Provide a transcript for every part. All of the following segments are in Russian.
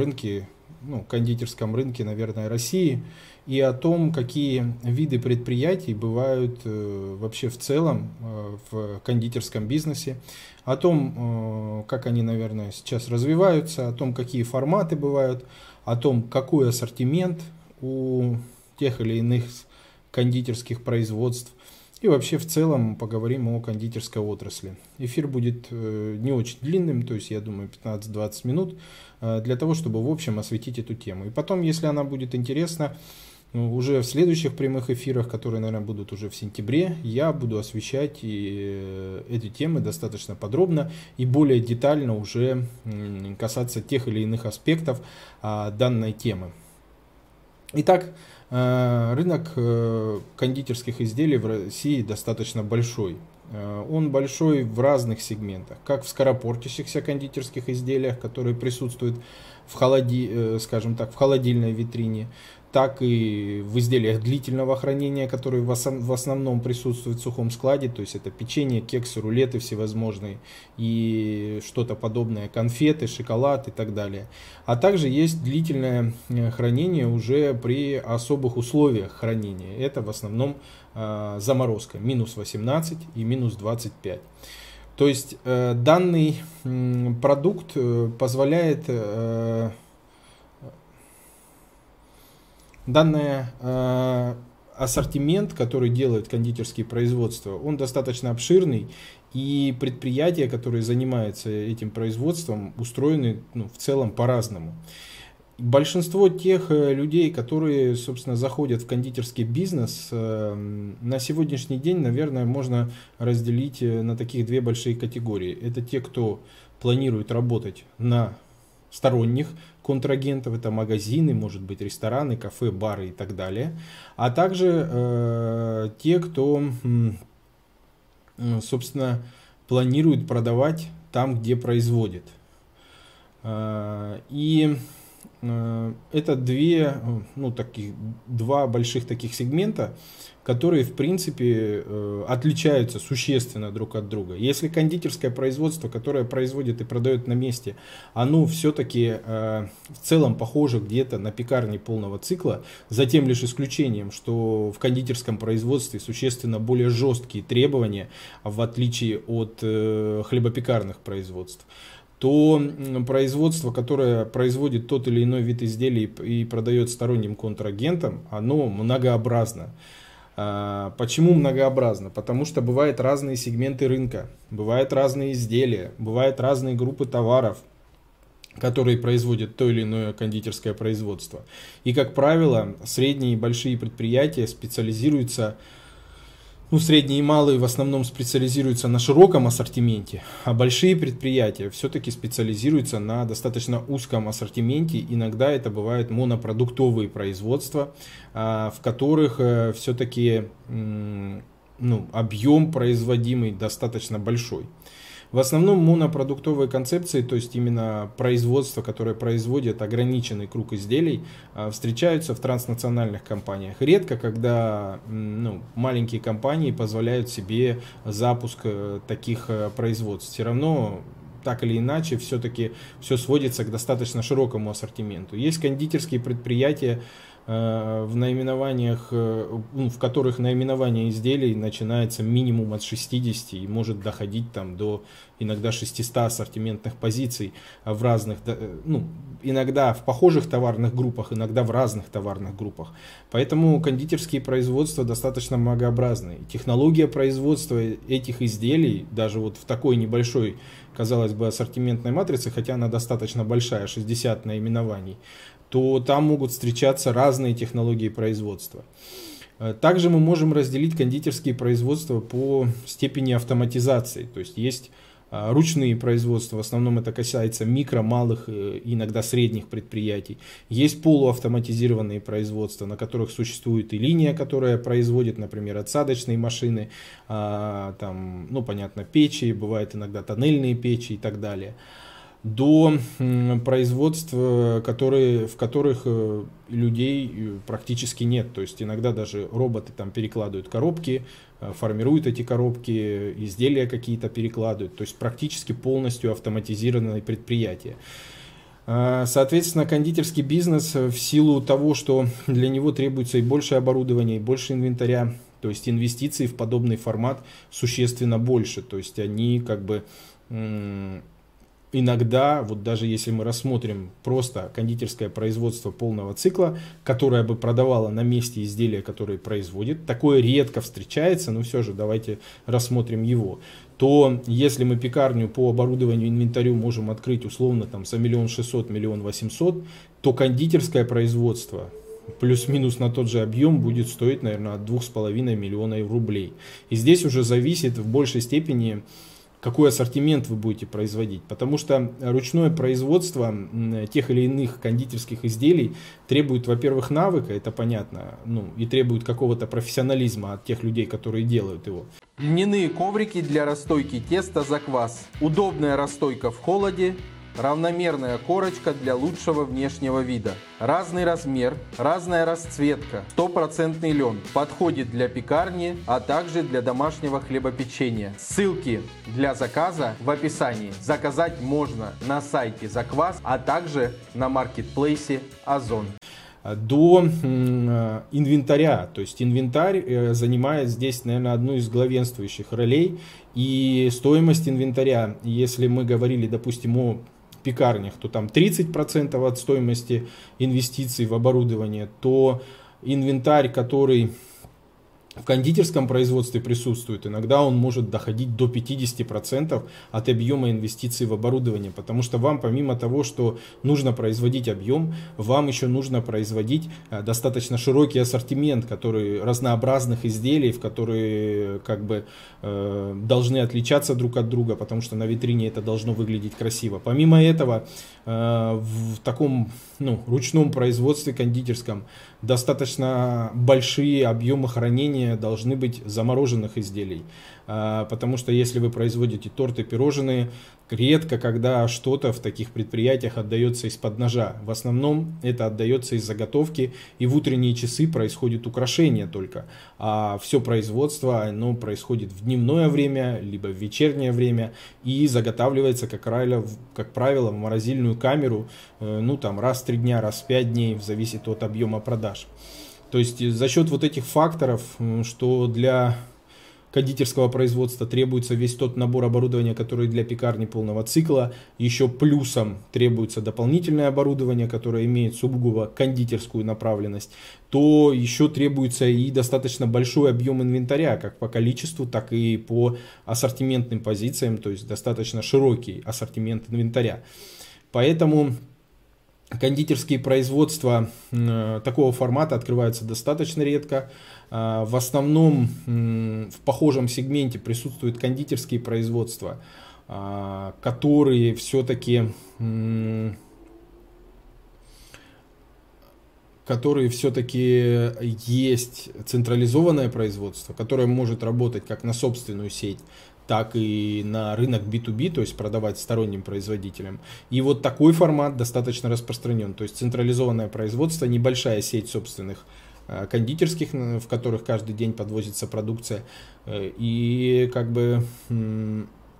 рынке, ну, кондитерском рынке, наверное, России, и о том, какие виды предприятий бывают э, вообще в целом э, в кондитерском бизнесе, о том, э, как они, наверное, сейчас развиваются, о том, какие форматы бывают, о том, какой ассортимент у тех или иных кондитерских производств. И вообще в целом поговорим о кондитерской отрасли. Эфир будет э, не очень длинным, то есть я думаю 15-20 минут, э, для того, чтобы в общем осветить эту тему. И потом, если она будет интересна, ну, уже в следующих прямых эфирах, которые, наверное, будут уже в сентябре, я буду освещать и э, эти темы достаточно подробно и более детально уже касаться тех или иных аспектов а, данной темы. Итак, рынок э, кондитерских изделий в России достаточно большой. Э, он большой в разных сегментах, как в скоропортящихся кондитерских изделиях, которые присутствуют в, холоди, скажем так, в холодильной витрине, так и в изделиях длительного хранения, которые в основном присутствуют в сухом складе, то есть это печенье, кексы, рулеты всевозможные и что-то подобное, конфеты, шоколад и так далее. А также есть длительное э, хранение уже при особых условиях хранения. Это в основном э, заморозка, минус 18 и минус 25. То есть э, данный продукт позволяет Данный э, ассортимент, который делает кондитерские производства, он достаточно обширный, и предприятия, которые занимаются этим производством, устроены ну, в целом по-разному. Большинство тех э, людей, которые, собственно, заходят в кондитерский бизнес, э, на сегодняшний день, наверное, можно разделить э, на таких две большие категории. Это те, кто планирует работать на сторонних контрагентов, это магазины, может быть рестораны, кафе, бары и так далее, а также э, те, кто, э, собственно, планирует продавать там, где производит. Э, и это две, ну, таких, два больших таких сегмента, которые, в принципе, э, отличаются существенно друг от друга. Если кондитерское производство, которое производит и продает на месте, оно все-таки э, в целом похоже где-то на пекарни полного цикла, за тем лишь исключением, что в кондитерском производстве существенно более жесткие требования, в отличие от э, хлебопекарных производств то производство, которое производит тот или иной вид изделий и продает сторонним контрагентам, оно многообразно. А, почему многообразно? Потому что бывают разные сегменты рынка, бывают разные изделия, бывают разные группы товаров, которые производят то или иное кондитерское производство. И, как правило, средние и большие предприятия специализируются ну, средние и малые в основном специализируются на широком ассортименте, а большие предприятия все-таки специализируются на достаточно узком ассортименте. Иногда это бывают монопродуктовые производства, а, в которых э, все-таки ну, объем производимый достаточно большой. В основном монопродуктовые концепции, то есть именно производство, которое производит ограниченный круг изделий, а, встречаются в транснациональных компаниях. Редко, когда ну, маленькие компании позволяют себе запуск э, таких э, производств. Все равно так или иначе, все-таки все сводится к достаточно широкому ассортименту. Есть кондитерские предприятия, в наименованиях, э, ну, в которых наименование изделий начинается минимум от 60 и может доходить там до иногда 600 ассортиментных позиций в разных, э, ну, иногда в похожих товарных группах, иногда в разных товарных группах. Поэтому кондитерские производства достаточно многообразны. Технология производства этих изделий, даже вот в такой небольшой, казалось бы, ассортиментной матрице, хотя она достаточно большая, 60 наименований, то там могут встречаться разные технологии производства. Э, также мы можем разделить кондитерские производства по степени автоматизации. То есть есть а, ручные производства, в основном это касается микро, малых и иногда средних предприятий. Есть полуавтоматизированные производства, на которых существует и линия, которая производит, например, отсадочные машины, а, там, ну, понятно, печи, бывают иногда тоннельные печи и так далее до производств, которые, в которых э, людей э, практически нет. То есть иногда даже роботы там перекладывают коробки, э, формируют эти коробки, изделия какие-то перекладывают. То есть практически полностью автоматизированные предприятия. А, соответственно, кондитерский бизнес в силу того, что для него требуется и больше оборудования, и больше инвентаря, то есть инвестиций в подобный формат существенно больше. То есть они как бы иногда, вот даже если мы рассмотрим просто кондитерское производство полного цикла, которое бы продавало на месте изделия, которые производит, такое редко встречается, но все же давайте рассмотрим его, то если мы пекарню по оборудованию инвентарю можем открыть условно там за миллион шестьсот, миллион восемьсот, то кондитерское производство плюс-минус на тот же объем будет стоить, наверное, от двух с половиной миллиона рублей. И здесь уже зависит в большей степени какой ассортимент вы будете производить. Потому что ручное производство тех или иных кондитерских изделий требует, во-первых, навыка, это понятно, ну, и требует какого-то профессионализма от тех людей, которые делают его. Льняные коврики для расстойки теста за квас. Удобная расстойка в холоде, Равномерная корочка для лучшего внешнего вида. Разный размер, разная расцветка. Стопроцентный лен. Подходит для пекарни, а также для домашнего хлебопечения. Ссылки для заказа в описании. Заказать можно на сайте Заквас, а также на маркетплейсе Озон до инвентаря. То есть инвентарь э, занимает здесь, наверное, одну из главенствующих ролей. И стоимость инвентаря, если мы говорили, допустим, о пекарнях, то там 30% от стоимости инвестиций в оборудование, то инвентарь, который в кондитерском производстве присутствует, иногда он может доходить до 50% от объема инвестиций в оборудование, потому что вам помимо того, что нужно производить объем, вам еще нужно производить э, достаточно широкий ассортимент, который разнообразных изделий, в которые как бы э, должны отличаться друг от друга, потому что на витрине это должно выглядеть красиво. Помимо этого, э, в таком ну, ручном производстве кондитерском достаточно большие объемы хранения должны быть замороженных изделий. А, потому что если вы производите торты, пирожные, редко когда что-то в таких предприятиях отдается из-под ножа. В основном это отдается из заготовки, и в утренние часы происходит украшение только. А все производство оно происходит в дневное время, либо в вечернее время, и заготавливается, как правило, как правило в морозильную камеру, э, ну там раз в три дня, раз в пять дней, зависит от объема продаж. То есть за счет вот этих факторов, что для кондитерского производства требуется весь тот набор оборудования, который для пекарни полного цикла. Еще плюсом требуется дополнительное оборудование, которое имеет сугубо кондитерскую направленность. То еще требуется и достаточно большой объем инвентаря, как по количеству, так и по ассортиментным позициям, то есть достаточно широкий ассортимент инвентаря. Поэтому кондитерские производства э, такого формата открываются достаточно редко. А, в основном в похожем сегменте присутствуют кондитерские производства, а, которые все-таки которые все-таки есть централизованное производство, которое может работать как на собственную сеть, так и на рынок B2B, то есть продавать сторонним производителям. И вот такой формат достаточно распространен. То есть централизованное производство, небольшая сеть собственных Э, кондитерских, в которых каждый день подвозится продукция, э, и как бы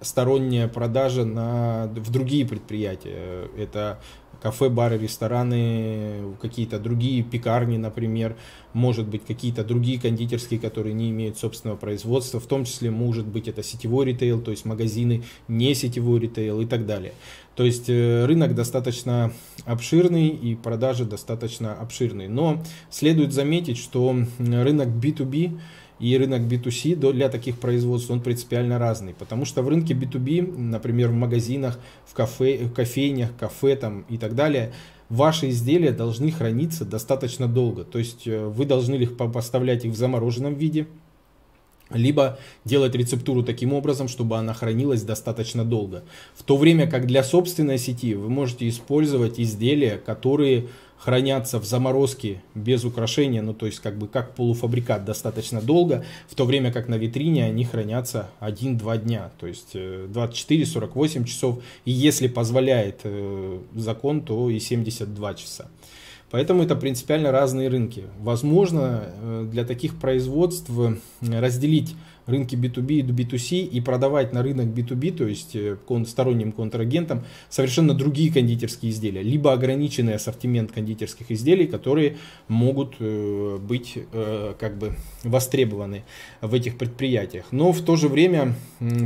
сторонняя продажа на, в другие предприятия. Это кафе, бары, рестораны, какие-то другие пекарни, например, может быть, какие-то другие кондитерские, которые не имеют собственного производства, в том числе может быть это сетевой ритейл, то есть магазины, не сетевой ритейл и так далее. То есть э, рынок достаточно обширный и продажи достаточно обширные. Но следует заметить, что рынок B2B и рынок B2C для таких производств, он принципиально разный. Потому что в рынке B2B, например, в магазинах, в, кафе, в кофейнях, кафе там и так далее, ваши изделия должны храниться достаточно долго. То есть э, вы должны их поставлять их в замороженном виде, либо делать рецептуру таким образом, чтобы она хранилась достаточно долго. В то время как для собственной сети вы можете использовать изделия, которые хранятся в заморозке без украшения, ну то есть как бы как полуфабрикат достаточно долго, в то время как на витрине они хранятся 1-2 дня, то есть 24-48 э, часов, и если позволяет э, закон, то и 72 часа. Поэтому это принципиально разные рынки. Возможно, э, для таких производств разделить рынки B2B и B2C и продавать на рынок B2B, то есть э, сторонним контрагентам, совершенно другие кондитерские изделия, либо ограниченный ассортимент кондитерских изделий, которые могут э, быть э, как бы востребованы в этих предприятиях. Но в то же время,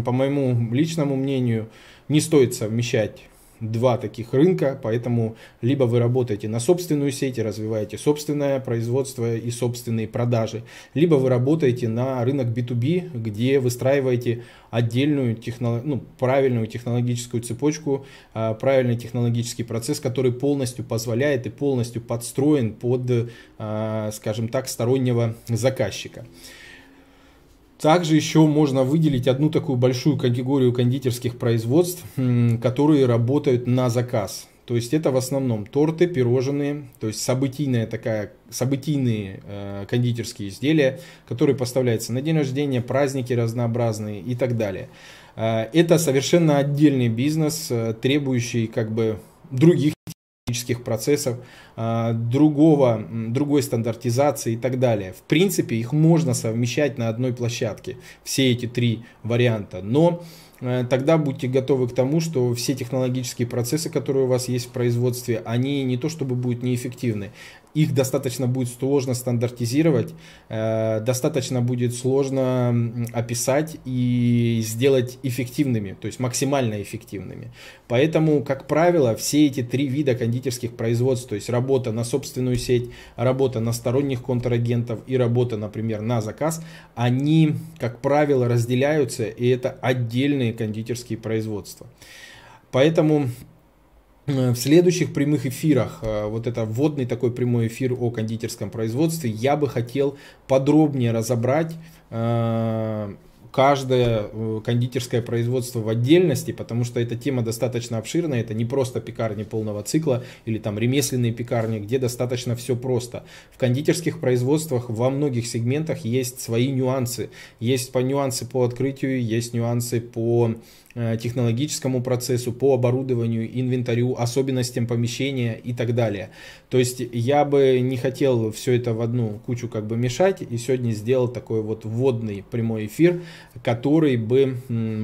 по моему личному мнению, не стоит совмещать два таких рынка, поэтому либо вы работаете на собственную сеть и развиваете собственное производство и собственные продажи, либо вы работаете на рынок B2B, где выстраиваете отдельную технолог... ну, правильную технологическую цепочку, а, правильный технологический процесс, который полностью позволяет и полностью подстроен под, а, скажем так, стороннего заказчика. Также еще можно выделить одну такую большую категорию кондитерских производств, которые работают на заказ. То есть это в основном торты, пирожные, то есть событийная такая, событийные э, кондитерские изделия, которые поставляются на день рождения, праздники разнообразные и так далее. Э, это совершенно отдельный бизнес, э, требующий как бы других технических процессов, а, другого, другой стандартизации и так далее. В принципе, их можно совмещать на одной площадке, все эти три варианта. Но э, тогда будьте готовы к тому, что все технологические процессы, которые у вас есть в производстве, они не то чтобы будут неэффективны, их достаточно будет сложно стандартизировать, э, достаточно будет сложно описать и сделать эффективными, то есть максимально эффективными. Поэтому, как правило, все эти три вида кондитерских производств, то есть работа на собственную сеть, работа на сторонних контрагентов и работа, например, на заказ, они, как правило, разделяются, и это отдельные кондитерские производства. Поэтому в следующих прямых эфирах, э, вот это вводный такой прямой эфир о кондитерском производстве, я бы хотел подробнее разобрать э, каждое кондитерское производство в отдельности, потому что эта тема достаточно обширная, это не просто пекарни полного цикла или там ремесленные пекарни, где достаточно все просто. В кондитерских производствах во многих сегментах есть свои нюансы. Есть по нюансы по открытию, есть нюансы по Э, технологическому процессу, по оборудованию, инвентарю, особенностям помещения и так далее. То есть я бы не хотел все это в одну кучу как бы мешать и сегодня сделал такой вот вводный прямой эфир, который бы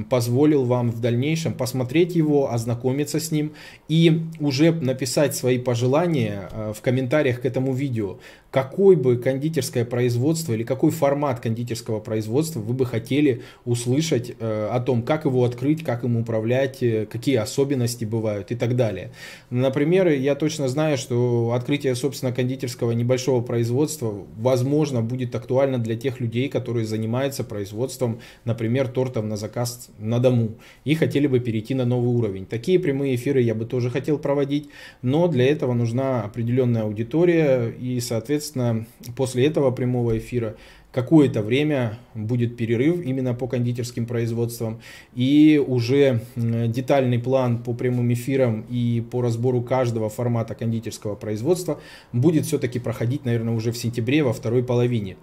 позволил вам в дальнейшем посмотреть его, ознакомиться с ним и уже написать свои пожелания э, в комментариях к этому видео какой бы кондитерское производство или какой формат кондитерского производства вы бы хотели услышать э, о том, как его открыть, как им управлять, э, какие особенности бывают и так далее. Например, я точно знаю, что открытие, собственно, кондитерского небольшого производства, возможно, будет актуально для тех людей, которые занимаются производством, например, тортов на заказ на дому и хотели бы перейти на новый уровень. Такие прямые эфиры я бы тоже хотел проводить, но для этого нужна определенная аудитория и, Соответственно, после этого прямого эфира какое-то время будет перерыв именно по кондитерским производствам. И уже детальный план по прямым эфирам и по разбору каждого формата кондитерского производства будет все-таки проходить, наверное, уже в сентябре во второй половине.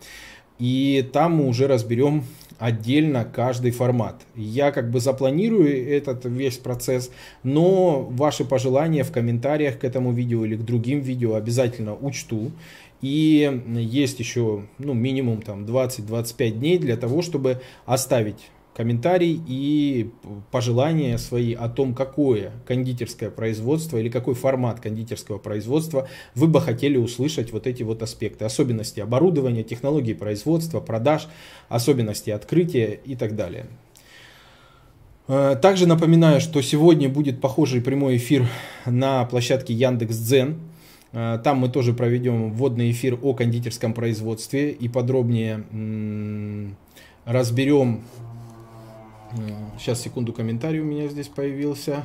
И там мы уже разберем отдельно каждый формат. Я как бы запланирую этот весь процесс, но ваши пожелания в комментариях к этому видео или к другим видео обязательно учту. И есть еще ну, минимум там 20-25 дней для того, чтобы оставить комментарий и пожелания свои о том, какое кондитерское производство или какой формат кондитерского производства вы бы хотели услышать вот эти вот аспекты. Особенности оборудования, технологии производства, продаж, особенности открытия и так далее. Э, также напоминаю, что сегодня будет похожий прямой эфир на площадке Яндекс.Дзен. Э, там мы тоже проведем вводный эфир о кондитерском производстве и подробнее разберем. Сейчас, секунду, комментарий у меня здесь появился.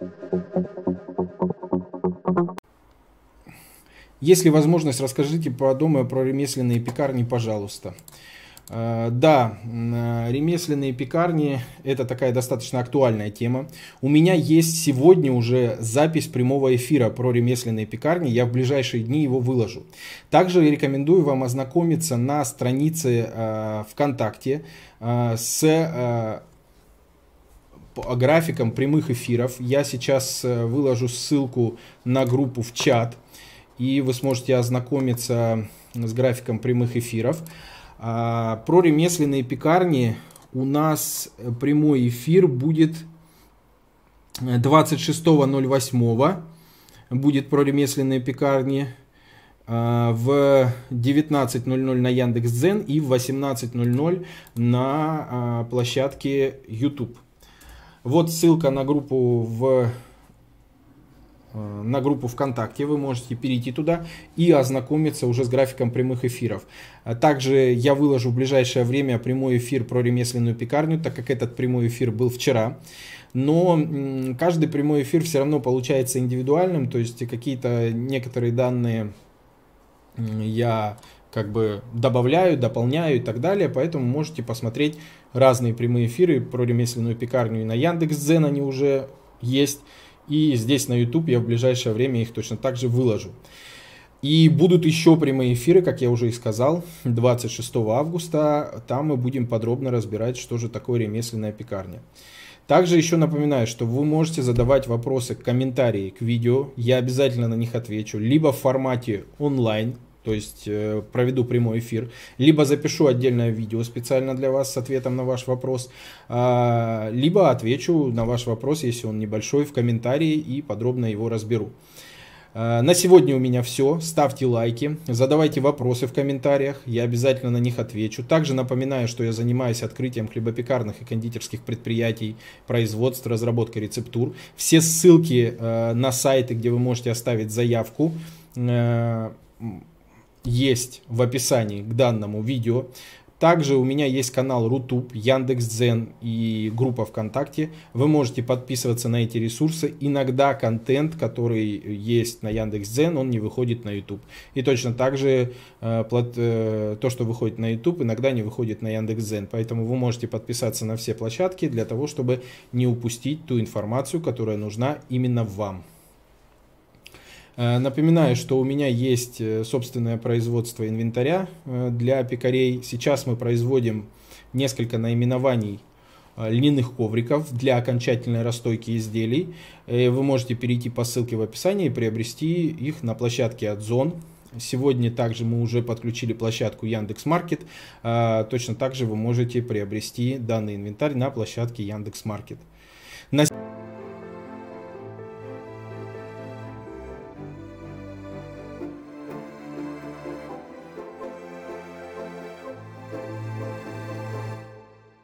Если возможность, расскажите подумаю про ремесленные пекарни, пожалуйста. Э, да, ремесленные пекарни – это такая достаточно актуальная тема. У меня есть сегодня уже запись прямого эфира про ремесленные пекарни. Я в ближайшие дни его выложу. Также рекомендую вам ознакомиться на странице э, ВКонтакте с графиком прямых эфиров. Я сейчас выложу ссылку на группу в чат, и вы сможете ознакомиться с графиком прямых эфиров. А, про ремесленные пекарни у нас прямой эфир будет 26.08. Будет про ремесленные пекарни в 19.00 на Яндекс.Дзен и в 18.00 на а, площадке YouTube. Вот ссылка на группу в Э, на группу ВКонтакте, вы можете перейти туда и ознакомиться уже с графиком прямых эфиров. А также я выложу в ближайшее время прямой эфир про ремесленную пекарню, так как этот прямой эфир был вчера. Но каждый прямой эфир все равно получается индивидуальным, то есть какие-то некоторые данные я как бы добавляю, дополняю и так далее, поэтому можете посмотреть разные прямые эфиры про ремесленную пекарню и на Яндекс.Дзен они уже есть. И здесь на YouTube я в ближайшее время их точно так же выложу. И будут еще прямые эфиры, как я уже и сказал, 26 августа. Там мы будем подробно разбирать, что же такое ремесленная пекарня. Также еще напоминаю, что вы можете задавать вопросы, комментарии к видео. Я обязательно на них отвечу. Либо в формате онлайн, то есть э, проведу прямой эфир, либо запишу отдельное видео специально для вас с ответом на ваш вопрос, э, либо отвечу на ваш вопрос, если он небольшой, в комментарии и подробно его разберу. Э, на сегодня у меня все. Ставьте лайки, задавайте вопросы в комментариях, я обязательно на них отвечу. Также напоминаю, что я занимаюсь открытием хлебопекарных и кондитерских предприятий, производств, разработкой рецептур. Все ссылки э, на сайты, где вы можете оставить заявку, э, есть в описании к данному видео. Также у меня есть канал Рутуб, Яндекс.Дзен и группа ВКонтакте. Вы можете подписываться на эти ресурсы. Иногда контент, который есть на Яндекс.Дзен, он не выходит на YouTube. И точно так же э, э, то, что выходит на YouTube, иногда не выходит на Яндекс.Дзен. Поэтому вы можете подписаться на все площадки для того, чтобы не упустить ту информацию, которая нужна именно вам. Э, напоминаю, что у меня есть э, собственное производство инвентаря э, для пекарей. Сейчас мы производим несколько наименований льняных ковриков для окончательной расстойки изделий. Вы можете перейти по ссылке в описании и приобрести их на площадке Озон. Сегодня также мы уже подключили площадку Яндекс.Маркет. Точно так же вы можете приобрести данный инвентарь на площадке Яндекс.Маркет. На...